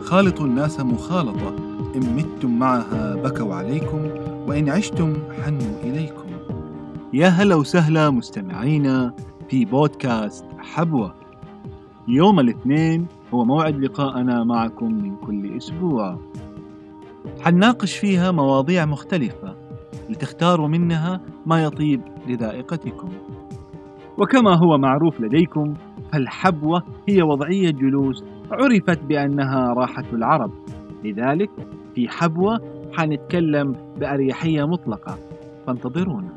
خالطوا الناس مخالطة. إن متم معها بكوا عليكم وإن عشتم حنوا إليكم. يا هلا وسهلا مستمعينا في بودكاست حبوة. يوم الاثنين هو موعد لقائنا معكم من كل أسبوع. حنناقش فيها مواضيع مختلفة لتختاروا منها ما يطيب لذائقتكم. وكما هو معروف لديكم فالحبوة هي وضعية جلوس عرفت بأنها راحة العرب. لذلك في حبوة حنتكلم بأريحية مطلقة. فانتظرونا.